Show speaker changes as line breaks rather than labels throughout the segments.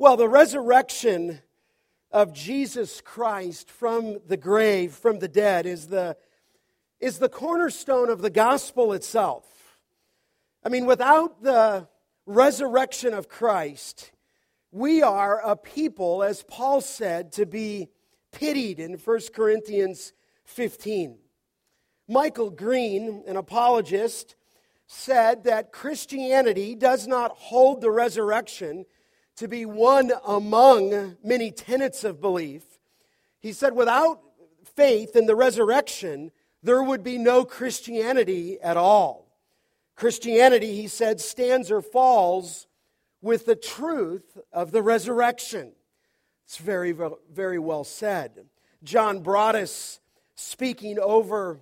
Well, the resurrection of Jesus Christ from the grave, from the dead, is the, is the cornerstone of the gospel itself. I mean, without the resurrection of Christ, we are a people, as Paul said, to be pitied in 1 Corinthians 15. Michael Green, an apologist, said that Christianity does not hold the resurrection to be one among many tenets of belief. He said, without faith in the resurrection, there would be no Christianity at all. Christianity, he said, stands or falls with the truth of the resurrection. It's very, very well said. John Broadus, speaking over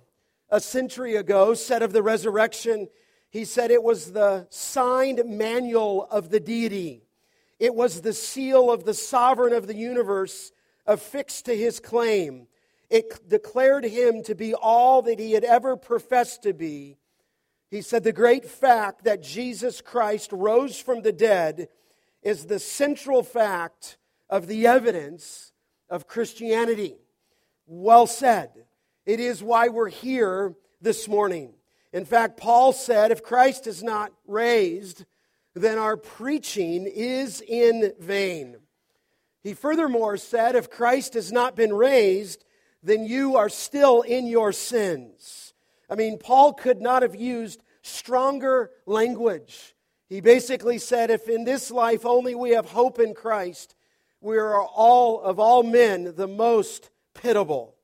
a century ago, said of the resurrection, he said it was the signed manual of the deity. It was the seal of the sovereign of the universe affixed to his claim. It declared him to be all that he had ever professed to be. He said, The great fact that Jesus Christ rose from the dead is the central fact of the evidence of Christianity. Well said. It is why we're here this morning. In fact, Paul said, If Christ is not raised, then our preaching is in vain. He furthermore said, If Christ has not been raised, then you are still in your sins. I mean, Paul could not have used stronger language. He basically said, If in this life only we have hope in Christ, we are all, of all men, the most pitiable.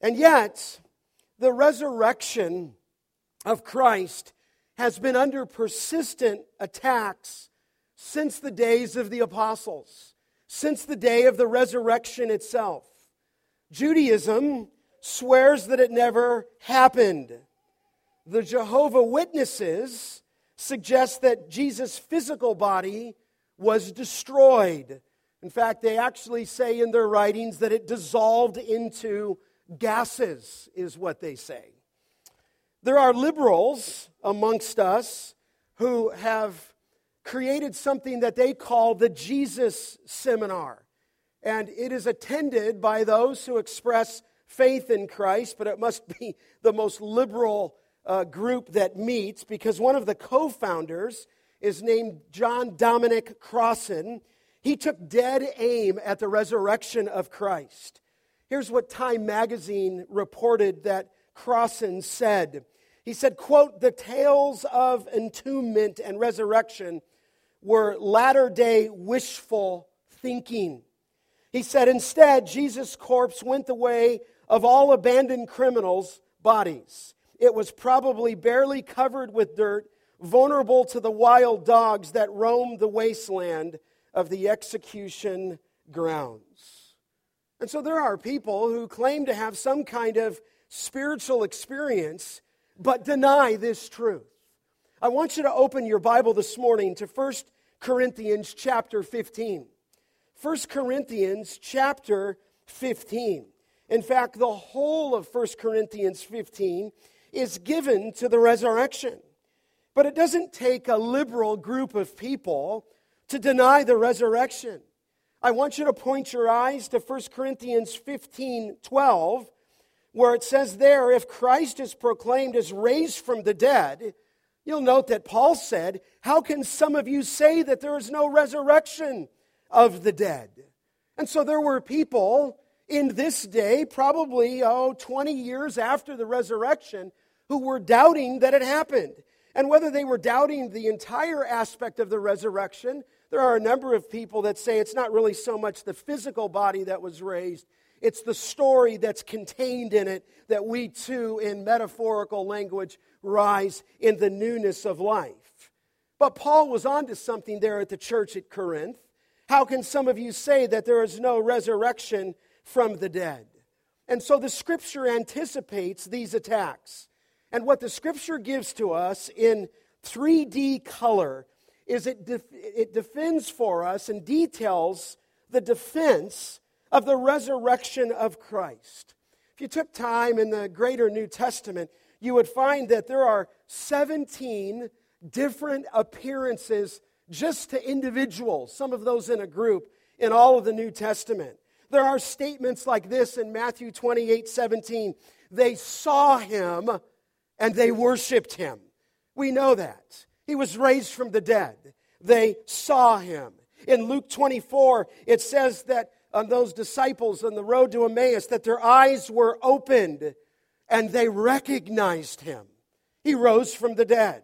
And yet, the resurrection of Christ has been under persistent attacks since the days of the apostles, since the day of the resurrection itself. Judaism swears that it never happened. The Jehovah Witnesses suggest that Jesus' physical body was destroyed. In fact, they actually say in their writings that it dissolved into gases, is what they say. There are liberals amongst us who have created something that they call the Jesus Seminar. And it is attended by those who express faith in Christ, but it must be the most liberal uh, group that meets because one of the co founders is named John Dominic Crossan. He took dead aim at the resurrection of Christ. Here's what Time magazine reported that Crossan said. He said, quote, the tales of entombment and resurrection were latter day wishful thinking. He said, instead, Jesus' corpse went the way of all abandoned criminals' bodies. It was probably barely covered with dirt, vulnerable to the wild dogs that roam the wasteland of the execution grounds. And so there are people who claim to have some kind of spiritual experience but deny this truth. I want you to open your Bible this morning to 1 Corinthians chapter 15. 1 Corinthians chapter 15. In fact, the whole of 1 Corinthians 15 is given to the resurrection. But it doesn't take a liberal group of people to deny the resurrection. I want you to point your eyes to 1 Corinthians 15 12 where it says there, if Christ is proclaimed as raised from the dead, you'll note that Paul said, How can some of you say that there is no resurrection of the dead? And so there were people in this day, probably, oh, 20 years after the resurrection, who were doubting that it happened. And whether they were doubting the entire aspect of the resurrection, there are a number of people that say it's not really so much the physical body that was raised it's the story that's contained in it that we too, in metaphorical language, rise in the newness of life. But Paul was onto something there at the church at Corinth. How can some of you say that there is no resurrection from the dead? And so the scripture anticipates these attacks. And what the scripture gives to us in 3D color is it, def- it defends for us and details the defense of the resurrection of Christ. If you took time in the greater New Testament, you would find that there are 17 different appearances just to individuals, some of those in a group, in all of the New Testament. There are statements like this in Matthew 28 17. They saw him and they worshiped him. We know that. He was raised from the dead. They saw him. In Luke 24, it says that on those disciples on the road to Emmaus, that their eyes were opened and they recognized him. He rose from the dead.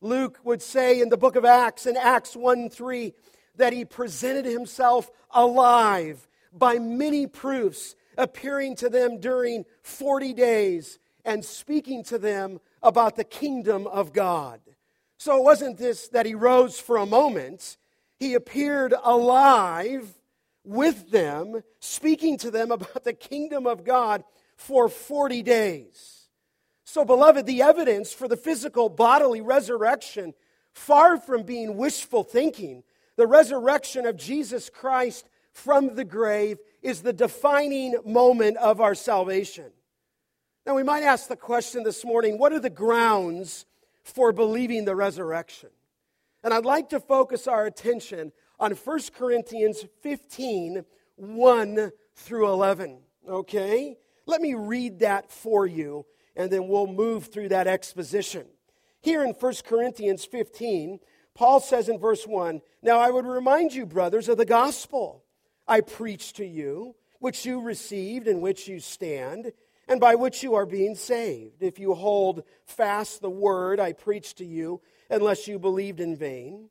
Luke would say in the book of Acts, in Acts 1 3, that he presented himself alive by many proofs, appearing to them during 40 days and speaking to them about the kingdom of God. So it wasn't this that he rose for a moment, he appeared alive with them, speaking to them about the kingdom of God for 40 days. So, beloved, the evidence for the physical bodily resurrection, far from being wishful thinking, the resurrection of Jesus Christ from the grave is the defining moment of our salvation. Now, we might ask the question this morning what are the grounds for believing the resurrection? And I'd like to focus our attention on 1 Corinthians 15 1 through 11. Okay? Let me read that for you, and then we'll move through that exposition. Here in 1 Corinthians 15, Paul says in verse 1 Now I would remind you, brothers, of the gospel I preached to you, which you received, in which you stand and by which you are being saved, if you hold fast the word I preached to you, unless you believed in vain.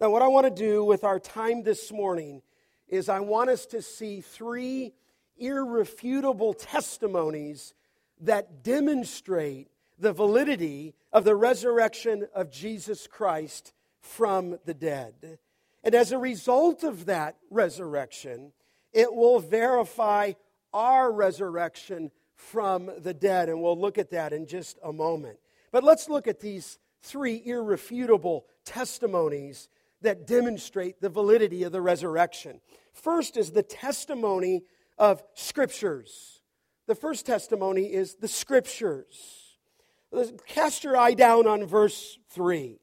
Now, what I want to do with our time this morning is I want us to see three irrefutable testimonies that demonstrate the validity of the resurrection of Jesus Christ from the dead. And as a result of that resurrection, it will verify our resurrection from the dead. And we'll look at that in just a moment. But let's look at these three irrefutable testimonies that demonstrate the validity of the resurrection. First is the testimony of scriptures. The first testimony is the scriptures. Cast your eye down on verse 3.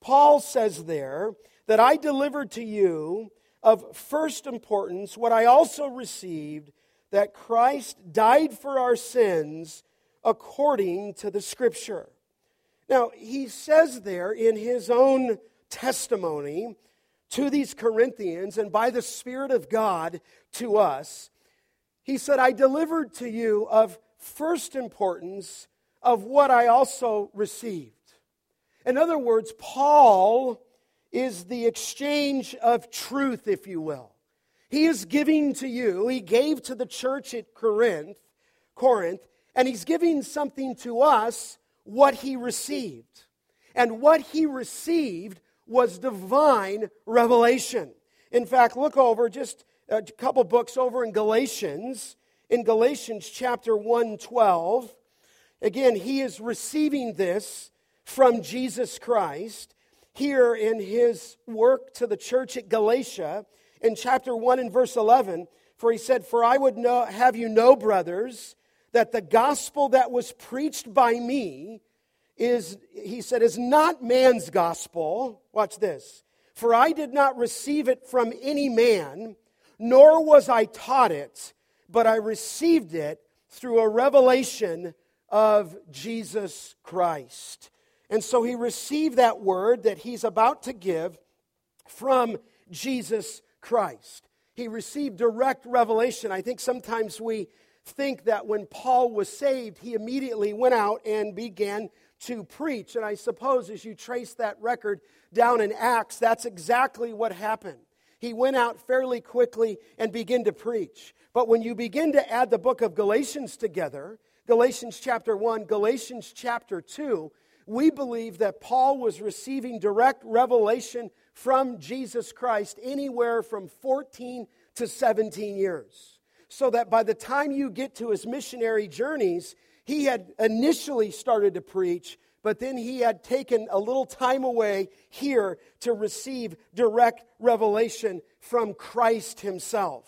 Paul says there that I delivered to you of first importance what I also received that Christ died for our sins according to the Scripture. Now, he says there in his own testimony to these Corinthians and by the Spirit of God to us, he said, I delivered to you of first importance of what I also received. In other words, Paul is the exchange of truth, if you will. He is giving to you, he gave to the church at Corinth, Corinth, and he's giving something to us what he received. And what he received was divine revelation. In fact, look over just a couple books over in Galatians, in Galatians chapter 1 12. Again, he is receiving this from Jesus Christ here in his work to the church at Galatia in chapter 1 and verse 11, for he said, For I would know, have you know, brothers, that the gospel that was preached by me is, he said, is not man's gospel. Watch this. For I did not receive it from any man, nor was I taught it, but I received it through a revelation of Jesus Christ. And so he received that word that he's about to give from Jesus Christ. He received direct revelation. I think sometimes we think that when Paul was saved, he immediately went out and began to preach. And I suppose as you trace that record down in Acts, that's exactly what happened. He went out fairly quickly and began to preach. But when you begin to add the book of Galatians together, Galatians chapter 1, Galatians chapter 2, we believe that Paul was receiving direct revelation from Jesus Christ anywhere from 14 to 17 years. So that by the time you get to his missionary journeys, he had initially started to preach, but then he had taken a little time away here to receive direct revelation from Christ himself.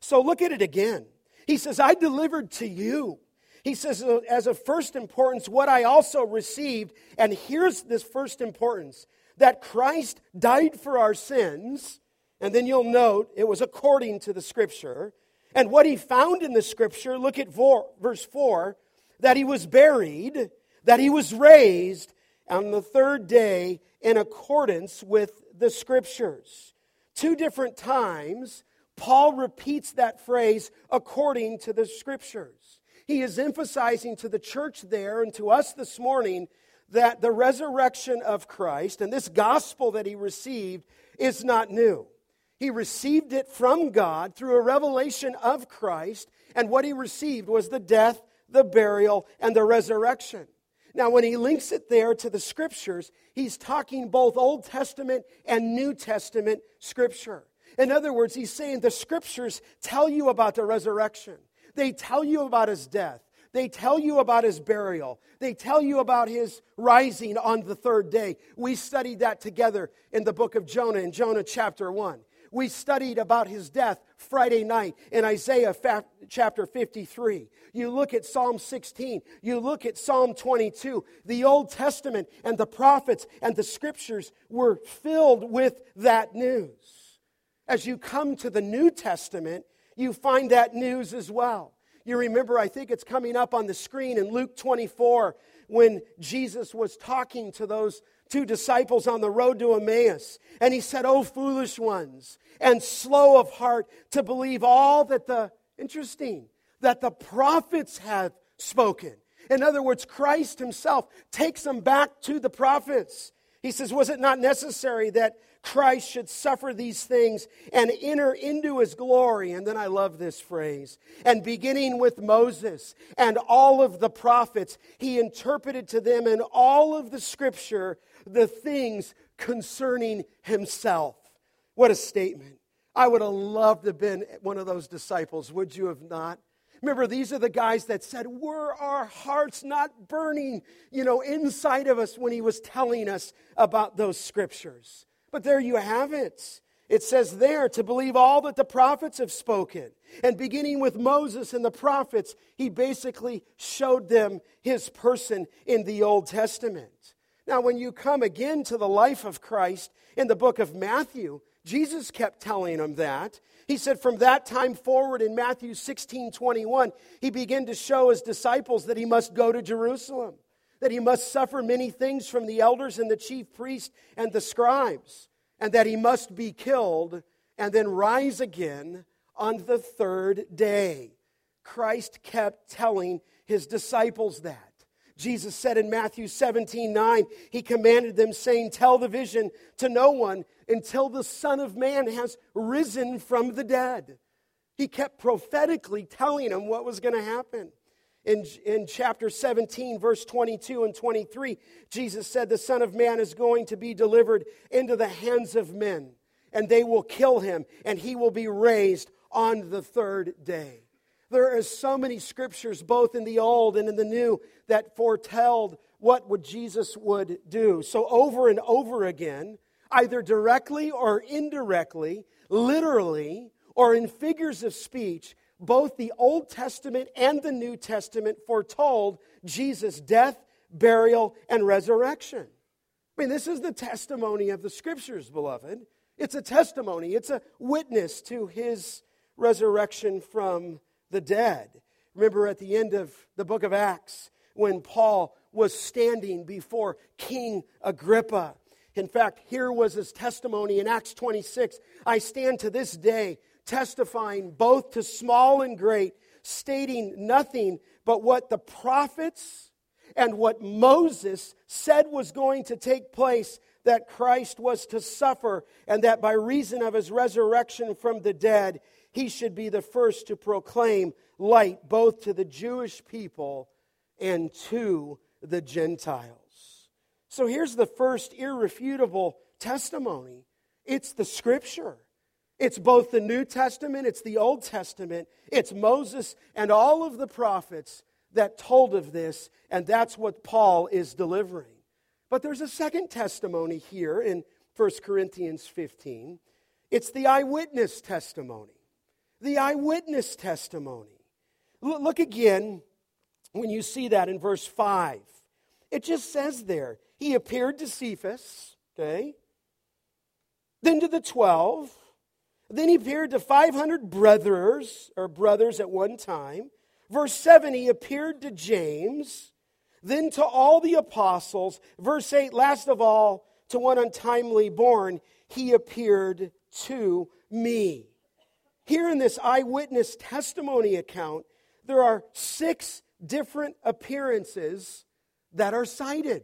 So look at it again. He says, I delivered to you. He says, uh, as of first importance, what I also received, and here's this first importance that Christ died for our sins, and then you'll note it was according to the scripture. And what he found in the scripture, look at verse 4 that he was buried, that he was raised on the third day in accordance with the scriptures. Two different times, Paul repeats that phrase according to the scriptures. He is emphasizing to the church there and to us this morning that the resurrection of Christ and this gospel that he received is not new. He received it from God through a revelation of Christ, and what he received was the death, the burial, and the resurrection. Now, when he links it there to the scriptures, he's talking both Old Testament and New Testament scripture. In other words, he's saying the scriptures tell you about the resurrection, they tell you about his death, they tell you about his burial, they tell you about his rising on the third day. We studied that together in the book of Jonah, in Jonah chapter 1. We studied about his death Friday night in Isaiah chapter 53. You look at Psalm 16. You look at Psalm 22. The Old Testament and the prophets and the scriptures were filled with that news. As you come to the New Testament, you find that news as well. You remember, I think it's coming up on the screen in Luke 24 when Jesus was talking to those two disciples on the road to Emmaus. And he said, Oh, foolish ones, and slow of heart to believe all that the, interesting, that the prophets have spoken. In other words, Christ himself takes them back to the prophets. He says, Was it not necessary that Christ should suffer these things and enter into his glory. And then I love this phrase. And beginning with Moses and all of the prophets, he interpreted to them in all of the scripture the things concerning himself. What a statement. I would have loved to have been one of those disciples, would you have not? Remember, these are the guys that said, Were our hearts not burning, you know, inside of us when he was telling us about those scriptures? But there you have it. It says there to believe all that the prophets have spoken. And beginning with Moses and the prophets, he basically showed them his person in the Old Testament. Now, when you come again to the life of Christ in the book of Matthew, Jesus kept telling them that. He said from that time forward in Matthew 16 21, he began to show his disciples that he must go to Jerusalem that he must suffer many things from the elders and the chief priests and the scribes, and that he must be killed and then rise again on the third day. Christ kept telling his disciples that. Jesus said in Matthew 17 9, he commanded them, saying, Tell the vision to no one until the Son of Man has risen from the dead. He kept prophetically telling them what was going to happen. In, in chapter 17, verse 22 and 23, Jesus said, The Son of Man is going to be delivered into the hands of men, and they will kill him, and he will be raised on the third day. There are so many scriptures, both in the Old and in the New, that foretold what would Jesus would do. So over and over again, either directly or indirectly, literally, or in figures of speech, both the Old Testament and the New Testament foretold Jesus' death, burial, and resurrection. I mean, this is the testimony of the scriptures, beloved. It's a testimony, it's a witness to his resurrection from the dead. Remember at the end of the book of Acts when Paul was standing before King Agrippa In fact, here was his testimony in Acts 26 I stand to this day testifying both to small and great, stating nothing but what the prophets and what Moses said was going to take place that Christ was to suffer, and that by reason of his resurrection from the dead, he should be the first to proclaim light both to the Jewish people and to the Gentiles. So here's the first irrefutable testimony it's the scripture. It's both the New Testament, it's the Old Testament, it's Moses and all of the prophets that told of this, and that's what Paul is delivering. But there's a second testimony here in 1 Corinthians 15. It's the eyewitness testimony. The eyewitness testimony. Look again when you see that in verse 5. It just says there, he appeared to Cephas, okay? Then to the 12. Then he appeared to 500 brothers, or brothers at one time. Verse 7, he appeared to James, then to all the apostles. Verse 8, last of all, to one untimely born, he appeared to me. Here in this eyewitness testimony account, there are six different appearances that are cited.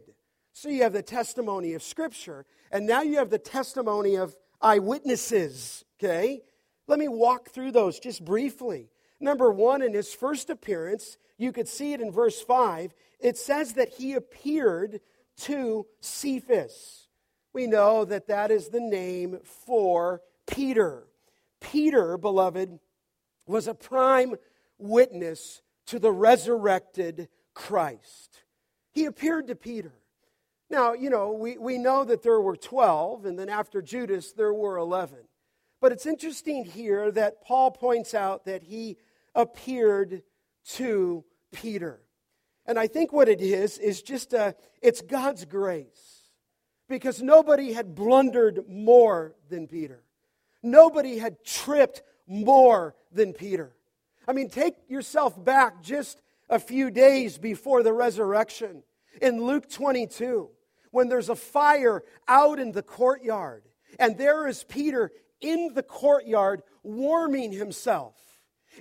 So you have the testimony of Scripture, and now you have the testimony of eyewitnesses. Okay? Let me walk through those just briefly. Number one, in his first appearance, you could see it in verse 5, it says that he appeared to Cephas. We know that that is the name for Peter. Peter, beloved, was a prime witness to the resurrected Christ. He appeared to Peter. Now, you know, we, we know that there were 12, and then after Judas, there were 11. But it's interesting here that Paul points out that he appeared to Peter. And I think what it is, is just a, it's God's grace. Because nobody had blundered more than Peter. Nobody had tripped more than Peter. I mean, take yourself back just a few days before the resurrection in Luke 22 when there's a fire out in the courtyard, and there is Peter in the courtyard warming himself.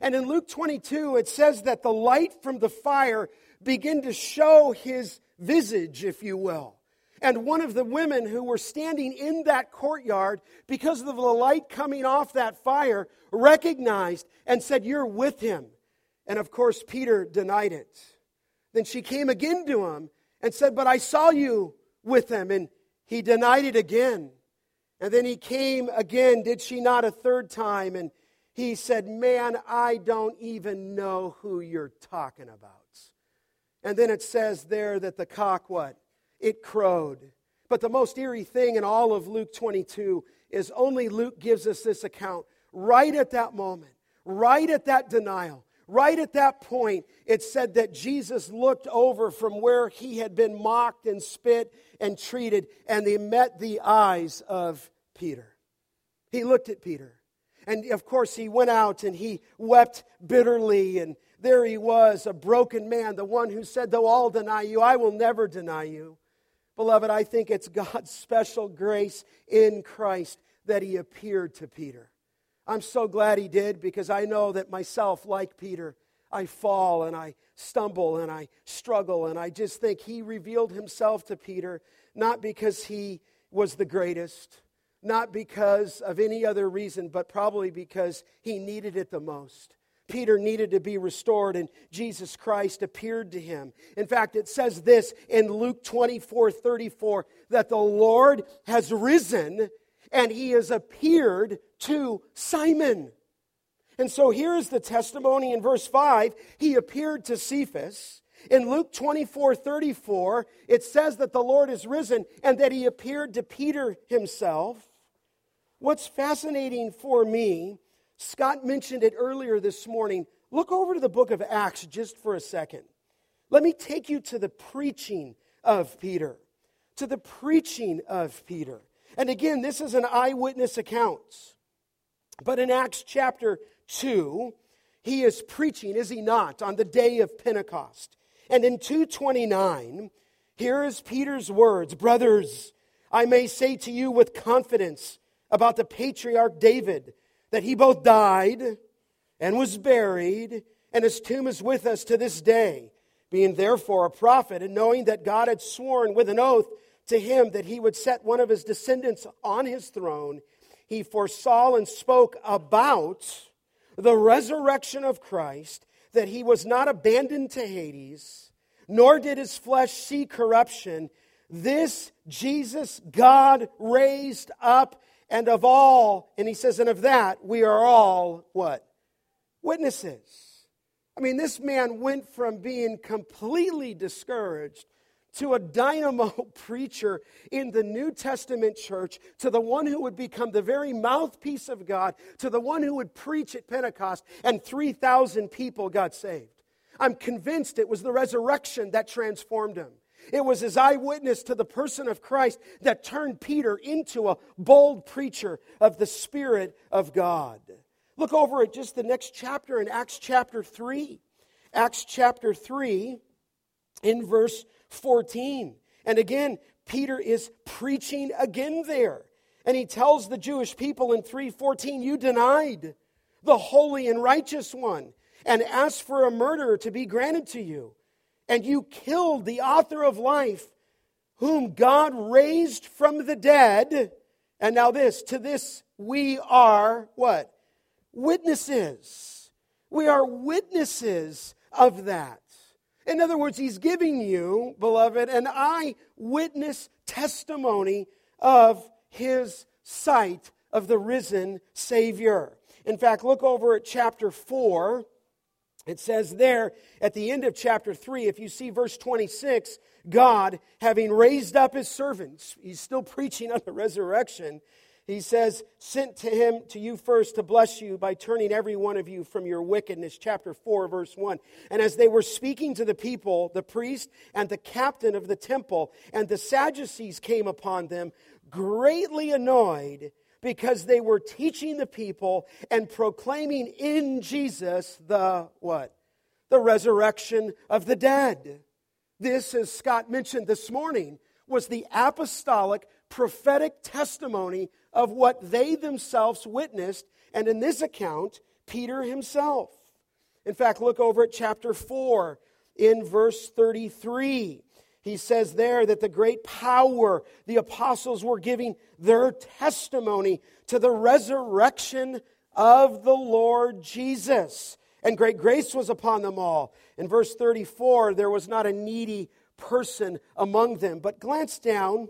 And in Luke 22, it says that the light from the fire began to show his visage, if you will. And one of the women who were standing in that courtyard, because of the light coming off that fire, recognized and said, You're with him. And of course, Peter denied it. Then she came again to him and said, But I saw you with him. And he denied it again. And then he came again, did she not, a third time? And he said, Man, I don't even know who you're talking about. And then it says there that the cock, what? It crowed. But the most eerie thing in all of Luke 22 is only Luke gives us this account right at that moment, right at that denial, right at that point. It said that Jesus looked over from where he had been mocked and spit and treated, and he met the eyes of Peter. He looked at Peter. And of course, he went out and he wept bitterly. And there he was, a broken man, the one who said, Though all deny you, I will never deny you. Beloved, I think it's God's special grace in Christ that he appeared to Peter. I'm so glad he did because I know that myself, like Peter, I fall and I stumble and I struggle. And I just think he revealed himself to Peter not because he was the greatest, not because of any other reason, but probably because he needed it the most. Peter needed to be restored, and Jesus Christ appeared to him. In fact, it says this in Luke 24 34 that the Lord has risen and he has appeared to Simon. And so here is the testimony in verse 5. He appeared to Cephas. In Luke 24 34, it says that the Lord is risen and that he appeared to Peter himself. What's fascinating for me, Scott mentioned it earlier this morning. Look over to the book of Acts just for a second. Let me take you to the preaching of Peter. To the preaching of Peter. And again, this is an eyewitness account. But in Acts chapter 2, he is preaching, is he not, on the day of Pentecost. And in 229, here is Peter's words Brothers, I may say to you with confidence about the patriarch David that he both died and was buried, and his tomb is with us to this day. Being therefore a prophet, and knowing that God had sworn with an oath to him that he would set one of his descendants on his throne, he foresaw and spoke about the resurrection of Christ, that he was not abandoned to Hades, nor did his flesh see corruption. This Jesus God raised up, and of all, and he says, and of that we are all what? Witnesses. I mean, this man went from being completely discouraged to a dynamo preacher in the New Testament church, to the one who would become the very mouthpiece of God, to the one who would preach at Pentecost, and 3,000 people got saved. I'm convinced it was the resurrection that transformed him. It was his eyewitness to the person of Christ that turned Peter into a bold preacher of the Spirit of God. Look over at just the next chapter in Acts chapter 3. Acts chapter 3, in verse 14. And again, Peter is preaching again there. And he tells the Jewish people in 3:14, "You denied the holy and righteous one and asked for a murderer to be granted to you, and you killed the author of life, whom God raised from the dead." And now this, to this we are what? Witnesses. We are witnesses of that. In other words, he's giving you, beloved, an eyewitness testimony of his sight of the risen Savior. In fact, look over at chapter 4. It says there at the end of chapter 3, if you see verse 26, God, having raised up his servants, he's still preaching on the resurrection, he says, sent to him to you first to bless you by turning every one of you from your wickedness. Chapter 4, verse 1. And as they were speaking to the people, the priest and the captain of the temple and the Sadducees came upon them, greatly annoyed because they were teaching the people and proclaiming in Jesus the what? The resurrection of the dead. This, as Scott mentioned this morning, was the apostolic prophetic testimony of what they themselves witnessed, and in this account, Peter himself. In fact, look over at chapter 4 in verse 33. He says there that the great power the apostles were giving their testimony to the resurrection of the Lord Jesus. And great grace was upon them all. In verse 34, there was not a needy person among them. But glance down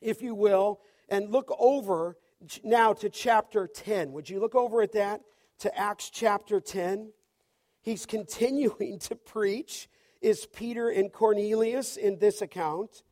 if you will, and look over now to chapter 10. Would you look over at that? To Acts chapter 10. He's continuing to preach, is Peter and Cornelius in this account.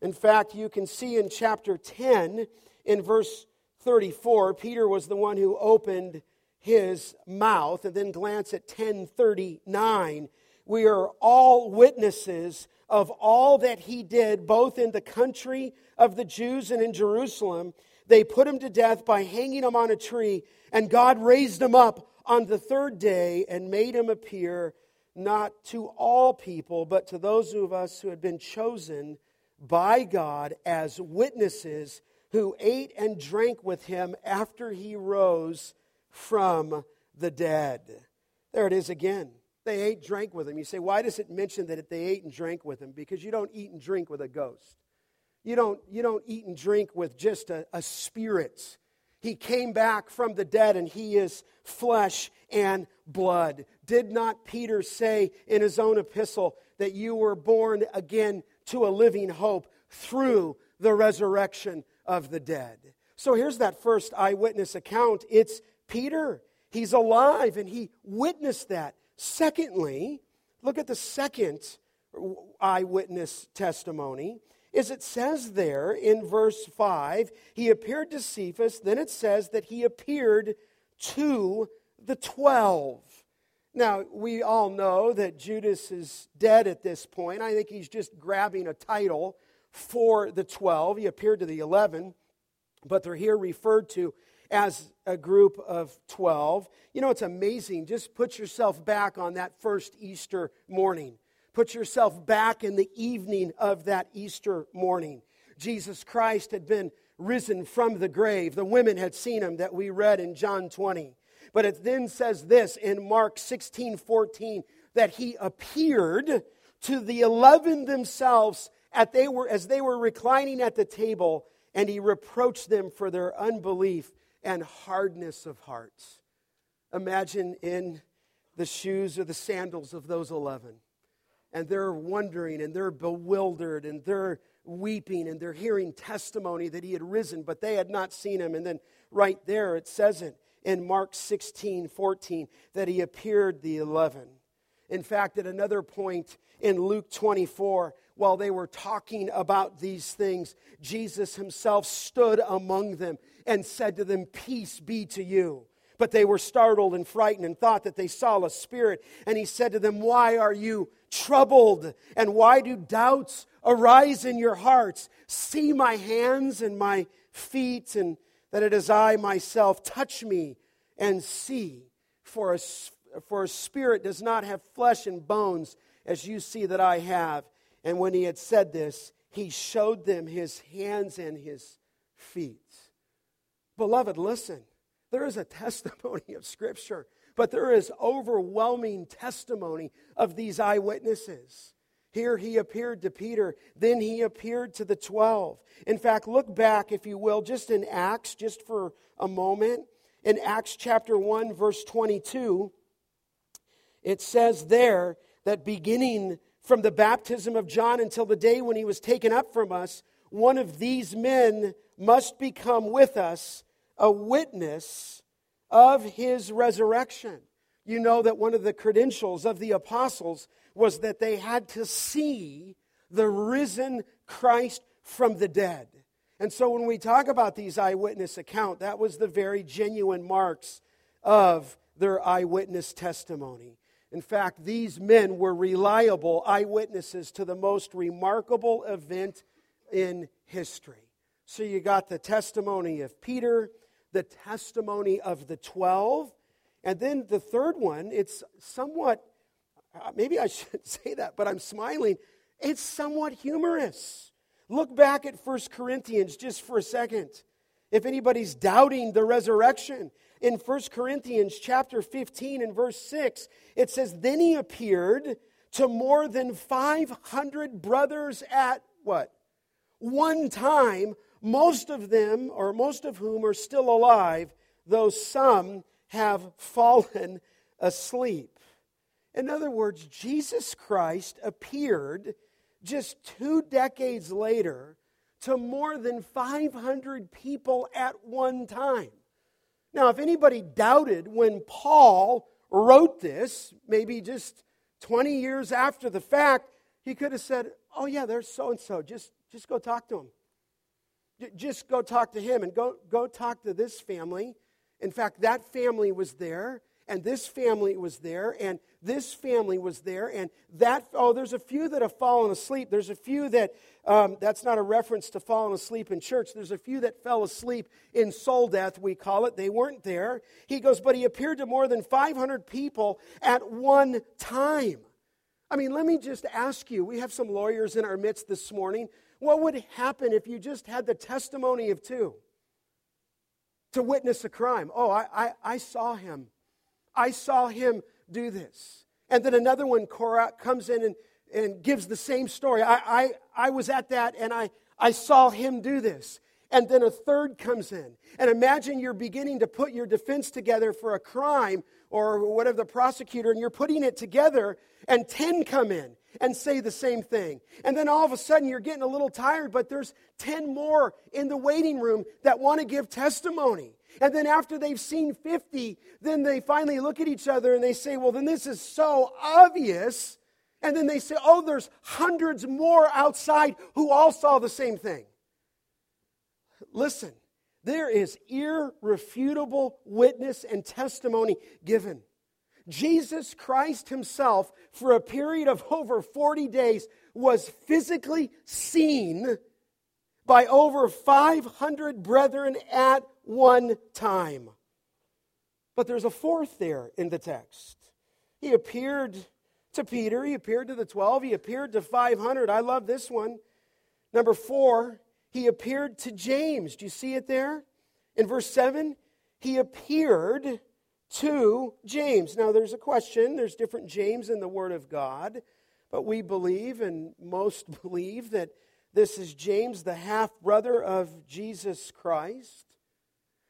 In fact, you can see in chapter 10, in verse 34, Peter was the one who opened his mouth. And then glance at 1039. We are all witnesses of all that he did, both in the country of the Jews and in Jerusalem. They put him to death by hanging him on a tree, and God raised him up on the third day and made him appear not to all people, but to those of us who had been chosen by God as witnesses who ate and drank with him after he rose from the dead. There it is again. They ate, drank with him. You say, why does it mention that they ate and drank with him? Because you don't eat and drink with a ghost. You don't, you don't eat and drink with just a, a spirit. He came back from the dead and he is flesh and blood. Did not Peter say in his own epistle that you were born again to a living hope through the resurrection of the dead? So here's that first eyewitness account. It's Peter. He's alive and he witnessed that. Secondly, look at the second eyewitness testimony. Is it says there in verse 5, he appeared to Cephas, then it says that he appeared to the 12. Now, we all know that Judas is dead at this point. I think he's just grabbing a title for the 12. He appeared to the 11, but they're here referred to as a group of 12. You know, it's amazing. Just put yourself back on that first Easter morning. Put yourself back in the evening of that Easter morning. Jesus Christ had been risen from the grave. The women had seen him that we read in John 20. But it then says this in Mark 16 14 that he appeared to the eleven themselves at they were, as they were reclining at the table, and he reproached them for their unbelief and hardness of hearts. Imagine in the shoes or the sandals of those 11. And they're wondering and they're bewildered and they're weeping and they're hearing testimony that he had risen, but they had not seen him. And then right there it says it in Mark 16 14 that he appeared the 11. In fact, at another point in Luke 24, while they were talking about these things, Jesus himself stood among them and said to them, Peace be to you. But they were startled and frightened and thought that they saw a spirit. And he said to them, Why are you troubled? And why do doubts arise in your hearts? See my hands and my feet, and that it is I myself. Touch me and see. For a, for a spirit does not have flesh and bones, as you see that I have. And when he had said this, he showed them his hands and his feet. Beloved, listen. There is a testimony of Scripture, but there is overwhelming testimony of these eyewitnesses. Here he appeared to Peter, then he appeared to the 12. In fact, look back, if you will, just in Acts, just for a moment. In Acts chapter 1, verse 22, it says there that beginning from the baptism of John until the day when he was taken up from us, one of these men must become with us a witness of his resurrection. You know that one of the credentials of the apostles was that they had to see the risen Christ from the dead. And so when we talk about these eyewitness account, that was the very genuine marks of their eyewitness testimony. In fact, these men were reliable eyewitnesses to the most remarkable event in history. So you got the testimony of Peter, the testimony of the 12, and then the third one, it's somewhat, uh, maybe I shouldn't say that, but I'm smiling. It's somewhat humorous. Look back at 1 Corinthians just for a second. If anybody's doubting the resurrection, in 1 Corinthians chapter 15 and verse 6, it says, Then he appeared to more than 500 brothers at what? One time, most of them, or most of whom are still alive, though some have fallen asleep. In other words, Jesus Christ appeared just two decades later to more than 500 people at one time. Now, if anybody doubted when Paul wrote this, maybe just 20 years after the fact, he could have said, Oh, yeah, there's so and so. Just just go talk to him. Just go talk to him and go, go talk to this family. In fact, that family was there, and this family was there, and this family was there, and that, oh, there's a few that have fallen asleep. There's a few that, um, that's not a reference to falling asleep in church. There's a few that fell asleep in soul death, we call it. They weren't there. He goes, but he appeared to more than 500 people at one time. I mean, let me just ask you we have some lawyers in our midst this morning. What would happen if you just had the testimony of two to witness a crime? Oh, I, I, I saw him. I saw him do this. And then another one comes in and, and gives the same story. I, I, I was at that and I, I saw him do this. And then a third comes in. And imagine you're beginning to put your defense together for a crime or whatever the prosecutor, and you're putting it together, and 10 come in and say the same thing. And then all of a sudden you're getting a little tired, but there's 10 more in the waiting room that want to give testimony. And then after they've seen 50, then they finally look at each other and they say, Well, then this is so obvious. And then they say, Oh, there's hundreds more outside who all saw the same thing. Listen, there is irrefutable witness and testimony given. Jesus Christ Himself, for a period of over 40 days, was physically seen by over 500 brethren at one time. But there's a fourth there in the text. He appeared to Peter, he appeared to the 12, he appeared to 500. I love this one. Number four, he appeared to James. Do you see it there? In verse 7, he appeared to James. Now, there's a question. There's different James in the Word of God, but we believe, and most believe, that this is James, the half brother of Jesus Christ.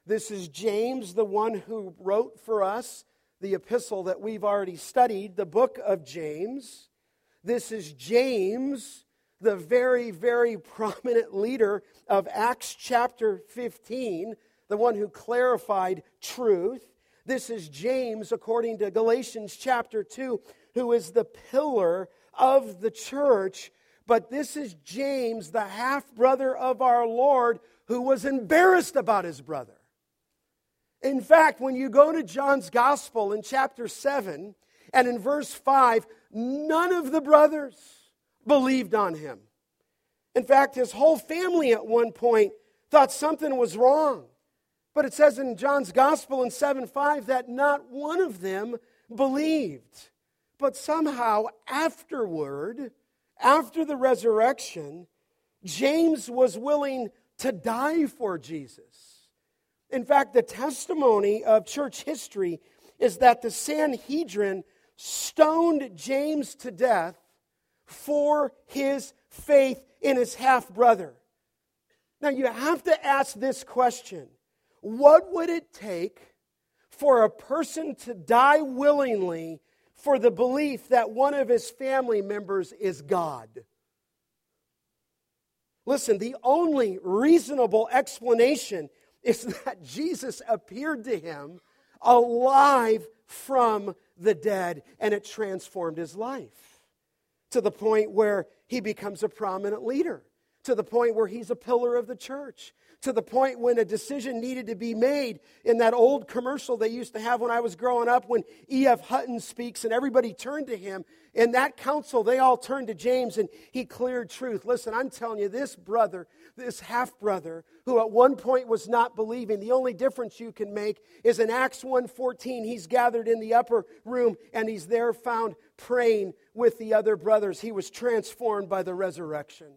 This is James, the one who wrote for us the epistle that we've already studied, the book of James. This is James, the very, very prominent leader of Acts chapter 15, the one who clarified truth. This is James, according to Galatians chapter 2, who is the pillar of the church. But this is James, the half brother of our Lord, who was embarrassed about his brother. In fact, when you go to John's Gospel in chapter 7 and in verse 5, none of the brothers believed on him. In fact, his whole family at one point thought something was wrong. But it says in John's Gospel in 7 5 that not one of them believed. But somehow, afterward, after the resurrection, James was willing to die for Jesus. In fact, the testimony of church history is that the Sanhedrin stoned James to death for his faith in his half brother. Now, you have to ask this question what would it take for a person to die willingly for the belief that one of his family members is God? Listen, the only reasonable explanation is that Jesus appeared to him alive from the dead and it transformed his life to the point where he becomes a prominent leader, to the point where he's a pillar of the church, to the point when a decision needed to be made in that old commercial they used to have when I was growing up when E.F. Hutton speaks and everybody turned to him. In that council, they all turned to James and he cleared truth. Listen, I'm telling you, this brother, this half brother, who at one point was not believing, the only difference you can make is in Acts 1:14, he's gathered in the upper room and he's there found praying with the other brothers. He was transformed by the resurrection.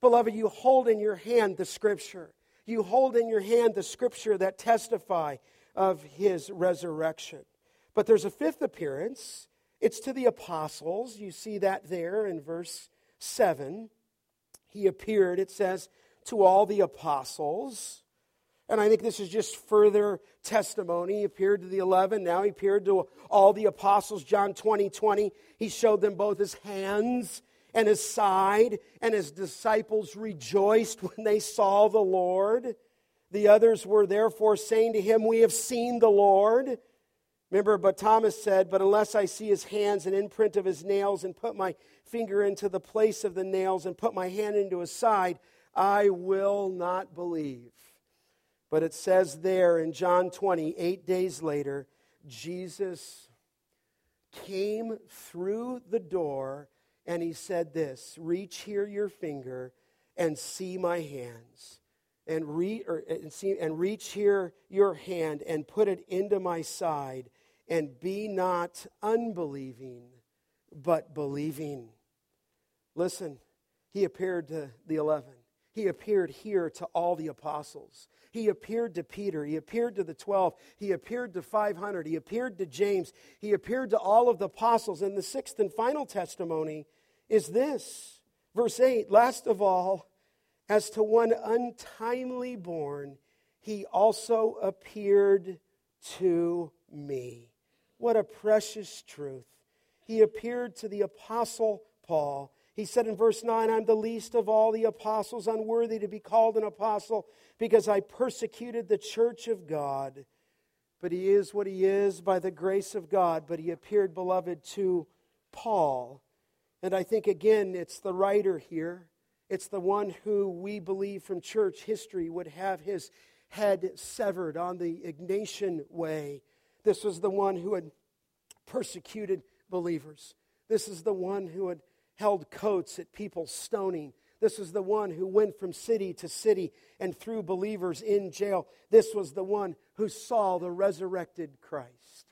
Beloved, you hold in your hand the scripture you hold in your hand the scripture that testify of his resurrection. But there's a fifth appearance. It's to the apostles. You see that there in verse 7. He appeared, it says, to all the apostles. And I think this is just further testimony. He appeared to the 11. Now he appeared to all the apostles. John 20, 20. He showed them both his hands and his side, and his disciples rejoiced when they saw the Lord. The others were therefore saying to him, We have seen the Lord. Remember, but Thomas said, But unless I see his hands and imprint of his nails, and put my finger into the place of the nails, and put my hand into his side, I will not believe. But it says there in John 20, eight days later, Jesus came through the door and he said this Reach here your finger and see my hands. And, re, or, and, see, and reach here your hand and put it into my side, and be not unbelieving, but believing. Listen, he appeared to the eleven. He appeared here to all the apostles. He appeared to Peter. He appeared to the 12. He appeared to 500. He appeared to James. He appeared to all of the apostles. And the sixth and final testimony is this. Verse 8 Last of all, as to one untimely born, he also appeared to me. What a precious truth. He appeared to the apostle Paul. He said in verse 9, I'm the least of all the apostles, unworthy to be called an apostle, because I persecuted the church of God. But he is what he is by the grace of God. But he appeared, beloved, to Paul. And I think, again, it's the writer here. It's the one who we believe from church history would have his head severed on the Ignatian way. This was the one who had persecuted believers. This is the one who had held coats at people's stoning. This was the one who went from city to city and threw believers in jail. This was the one who saw the resurrected Christ.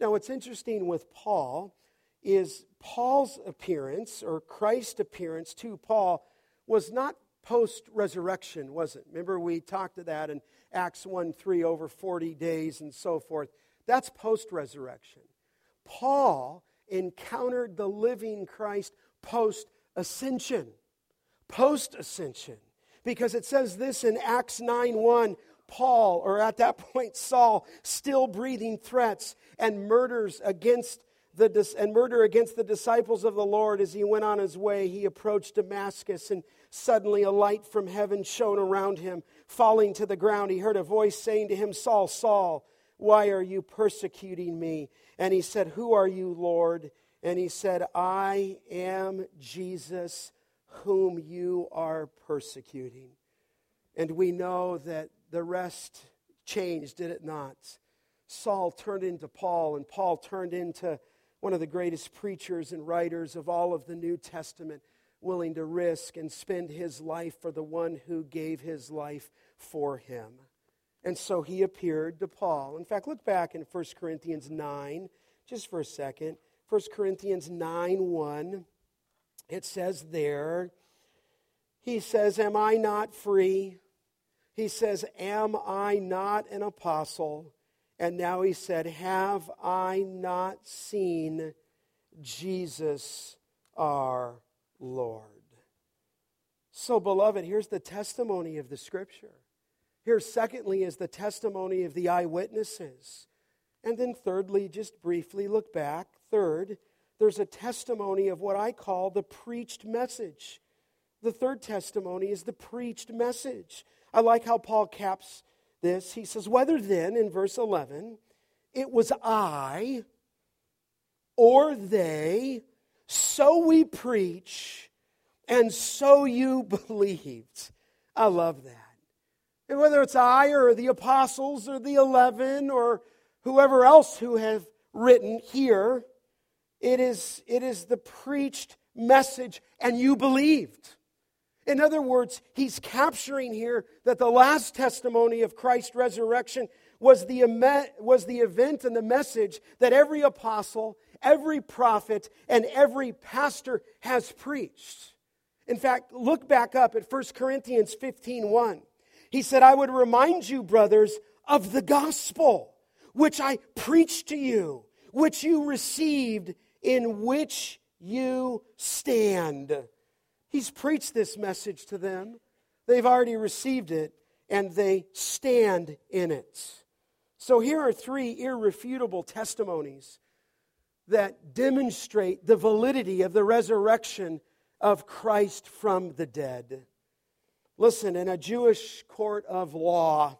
Now, what's interesting with Paul is Paul's appearance, or Christ's appearance to Paul, was not post resurrection, wasn't it? Remember, we talked to that in Acts 1 3 over 40 days and so forth. That's post resurrection. Paul encountered the living Christ post ascension. Post ascension. Because it says this in Acts 9 1 Paul, or at that point Saul, still breathing threats and murders against the, and murder against the disciples of the Lord as he went on his way, he approached Damascus, and suddenly a light from heaven shone around him. Falling to the ground, he heard a voice saying to him, Saul, Saul, why are you persecuting me? And he said, Who are you, Lord? And he said, I am Jesus, whom you are persecuting. And we know that the rest changed, did it not? Saul turned into Paul, and Paul turned into one of the greatest preachers and writers of all of the New Testament, willing to risk and spend his life for the one who gave his life for him. And so he appeared to Paul. In fact, look back in 1 Corinthians 9, just for a second. 1 Corinthians 9 1. It says there, he says, Am I not free? He says, Am I not an apostle? And now he said, Have I not seen Jesus our Lord? So, beloved, here's the testimony of the scripture. Here, secondly, is the testimony of the eyewitnesses. And then, thirdly, just briefly look back. Third, there's a testimony of what I call the preached message. The third testimony is the preached message. I like how Paul caps this. He says, Whether then, in verse 11, it was I or they, so we preach, and so you believed. I love that. And whether it's I or the apostles or the eleven or whoever else who have written here, it is, it is the preached message, and you believed. In other words, he's capturing here that the last testimony of Christ's resurrection was the, was the event and the message that every apostle, every prophet, and every pastor has preached. In fact, look back up at 1 Corinthians 15 1. He said, I would remind you, brothers, of the gospel which I preached to you, which you received, in which you stand. He's preached this message to them. They've already received it, and they stand in it. So here are three irrefutable testimonies that demonstrate the validity of the resurrection of Christ from the dead. Listen, in a Jewish court of law,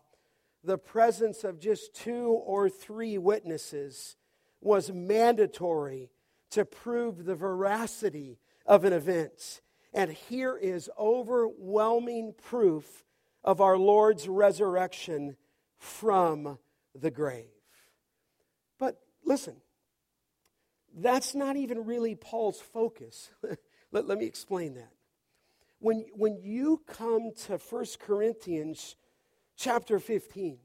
the presence of just two or three witnesses was mandatory to prove the veracity of an event. And here is overwhelming proof of our Lord's resurrection from the grave. But listen, that's not even really Paul's focus. let, let me explain that. When, when you come to 1 Corinthians chapter 15,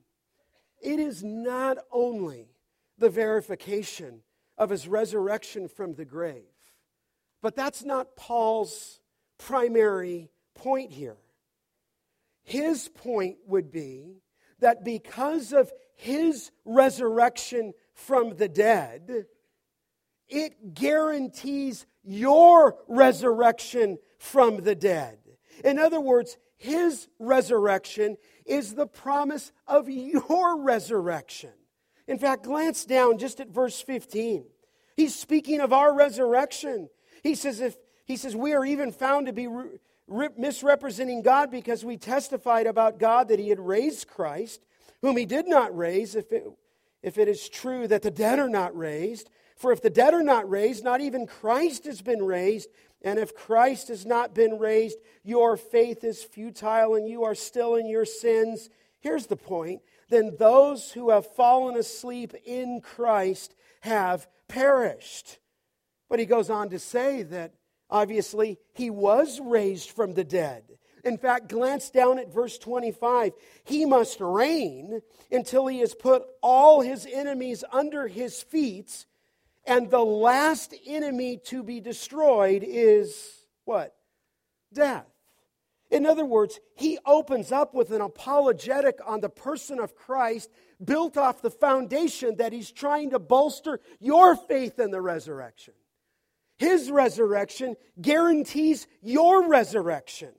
it is not only the verification of his resurrection from the grave, but that's not Paul's primary point here. His point would be that because of his resurrection from the dead, it guarantees your resurrection from the dead. In other words, his resurrection is the promise of your resurrection. In fact, glance down just at verse 15. He's speaking of our resurrection. He says, if he says, We are even found to be re- misrepresenting God because we testified about God that He had raised Christ, whom He did not raise, if it, if it is true that the dead are not raised. For if the dead are not raised, not even Christ has been raised. And if Christ has not been raised, your faith is futile and you are still in your sins. Here's the point then those who have fallen asleep in Christ have perished. But he goes on to say that Obviously, he was raised from the dead. In fact, glance down at verse 25. He must reign until he has put all his enemies under his feet, and the last enemy to be destroyed is what? Death. In other words, he opens up with an apologetic on the person of Christ built off the foundation that he's trying to bolster your faith in the resurrection. His resurrection guarantees your resurrection.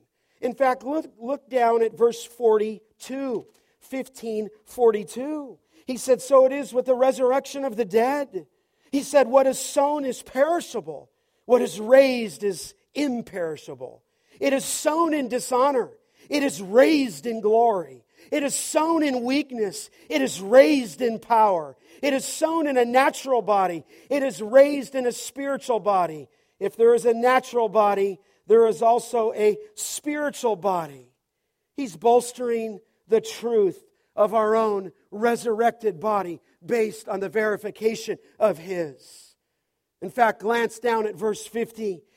In fact, look, look down at verse 42, 15, 42. He said, So it is with the resurrection of the dead. He said, What is sown is perishable, what is raised is imperishable. It is sown in dishonor. It is raised in glory. It is sown in weakness. It is raised in power. It is sown in a natural body. It is raised in a spiritual body. If there is a natural body, there is also a spiritual body. He's bolstering the truth of our own resurrected body based on the verification of His. In fact, glance down at verse 50.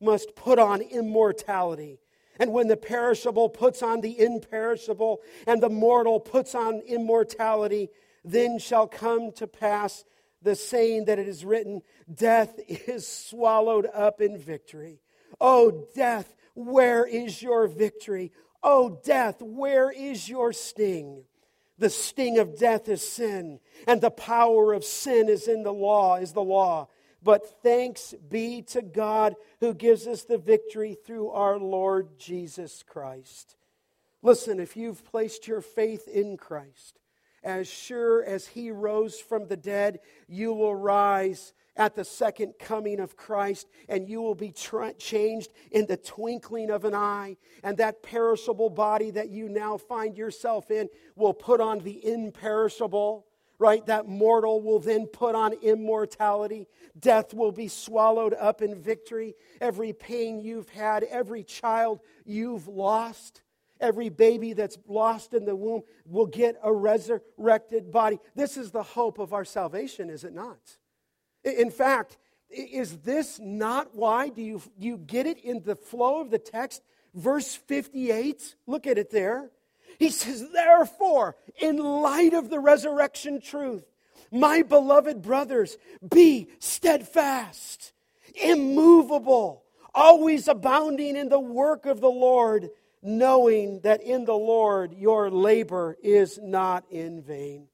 must put on immortality. And when the perishable puts on the imperishable, and the mortal puts on immortality, then shall come to pass the saying that it is written Death is swallowed up in victory. Oh, death, where is your victory? Oh, death, where is your sting? The sting of death is sin, and the power of sin is in the law, is the law. But thanks be to God who gives us the victory through our Lord Jesus Christ. Listen, if you've placed your faith in Christ, as sure as he rose from the dead, you will rise at the second coming of Christ, and you will be tra- changed in the twinkling of an eye. And that perishable body that you now find yourself in will put on the imperishable right? That mortal will then put on immortality. Death will be swallowed up in victory. Every pain you've had, every child you've lost, every baby that's lost in the womb will get a resurrected body. This is the hope of our salvation, is it not? In fact, is this not why? Do you, you get it in the flow of the text? Verse 58, look at it there. He says, Therefore, in light of the resurrection truth, my beloved brothers, be steadfast, immovable, always abounding in the work of the Lord, knowing that in the Lord your labor is not in vain.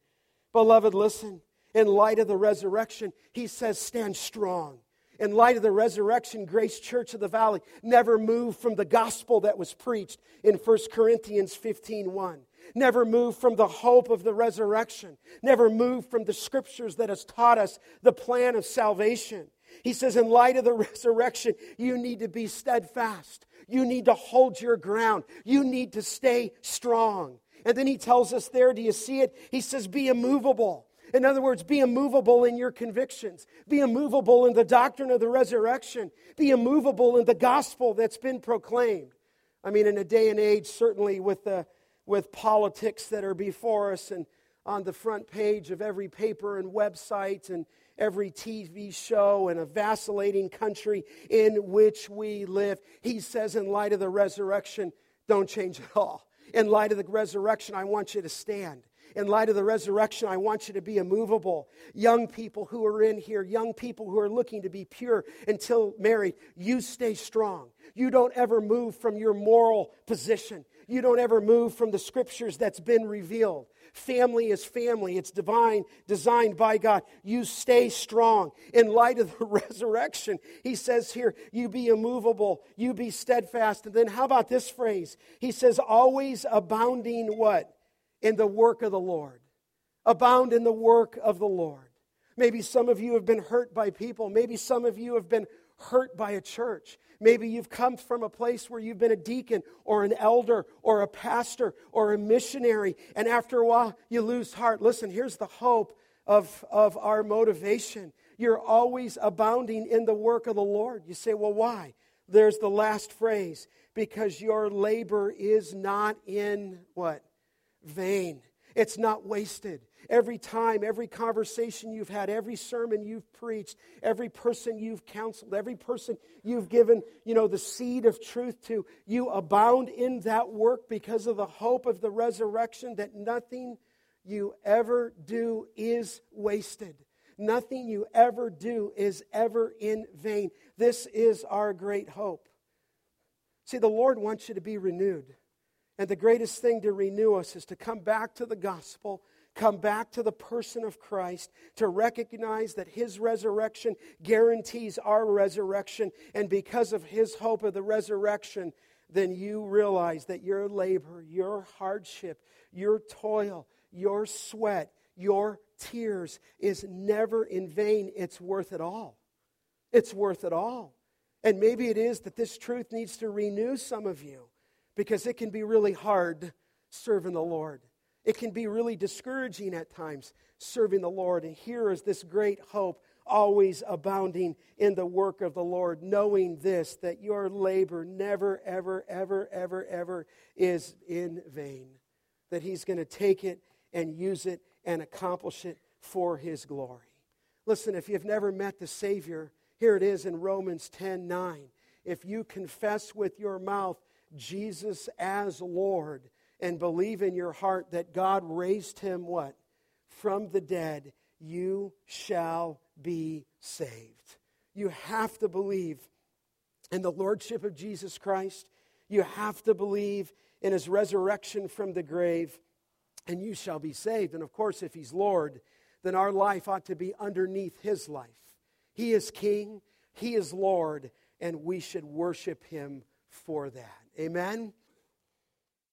Beloved, listen. In light of the resurrection, he says, Stand strong in light of the resurrection, Grace Church of the Valley never moved from the gospel that was preached in 1 Corinthians 15 1. Never moved from the hope of the resurrection. Never moved from the scriptures that has taught us the plan of salvation. He says, in light of the resurrection, you need to be steadfast. You need to hold your ground. You need to stay strong. And then he tells us there, do you see it? He says, be immovable. In other words, be immovable in your convictions. Be immovable in the doctrine of the resurrection. Be immovable in the gospel that's been proclaimed. I mean, in a day and age, certainly with, the, with politics that are before us and on the front page of every paper and website and every TV show and a vacillating country in which we live, he says, in light of the resurrection, don't change at all. In light of the resurrection, I want you to stand in light of the resurrection, I want you to be immovable. Young people who are in here, young people who are looking to be pure until married, you stay strong. You don't ever move from your moral position. You don't ever move from the scriptures that's been revealed. Family is family. It's divine, designed by God. You stay strong. In light of the resurrection, he says here, you be immovable, you be steadfast. And then how about this phrase? He says, always abounding what? In the work of the Lord. Abound in the work of the Lord. Maybe some of you have been hurt by people. Maybe some of you have been hurt by a church. Maybe you've come from a place where you've been a deacon or an elder or a pastor or a missionary, and after a while you lose heart. Listen, here's the hope of, of our motivation. You're always abounding in the work of the Lord. You say, well, why? There's the last phrase because your labor is not in what? Vain. It's not wasted. Every time, every conversation you've had, every sermon you've preached, every person you've counseled, every person you've given, you know, the seed of truth to, you abound in that work because of the hope of the resurrection that nothing you ever do is wasted. Nothing you ever do is ever in vain. This is our great hope. See, the Lord wants you to be renewed. And the greatest thing to renew us is to come back to the gospel, come back to the person of Christ, to recognize that his resurrection guarantees our resurrection. And because of his hope of the resurrection, then you realize that your labor, your hardship, your toil, your sweat, your tears is never in vain. It's worth it all. It's worth it all. And maybe it is that this truth needs to renew some of you because it can be really hard serving the Lord. It can be really discouraging at times serving the Lord. And here is this great hope always abounding in the work of the Lord, knowing this, that your labor never, ever, ever, ever, ever is in vain. That He's going to take it and use it and accomplish it for His glory. Listen, if you've never met the Savior, here it is in Romans 10 9. If you confess with your mouth Jesus as Lord and believe in your heart that God raised him what? From the dead, you shall be saved. You have to believe in the Lordship of Jesus Christ. You have to believe in his resurrection from the grave, and you shall be saved. And of course, if he's Lord, then our life ought to be underneath his life. He is King, he is Lord, and we should worship him for that. Amen?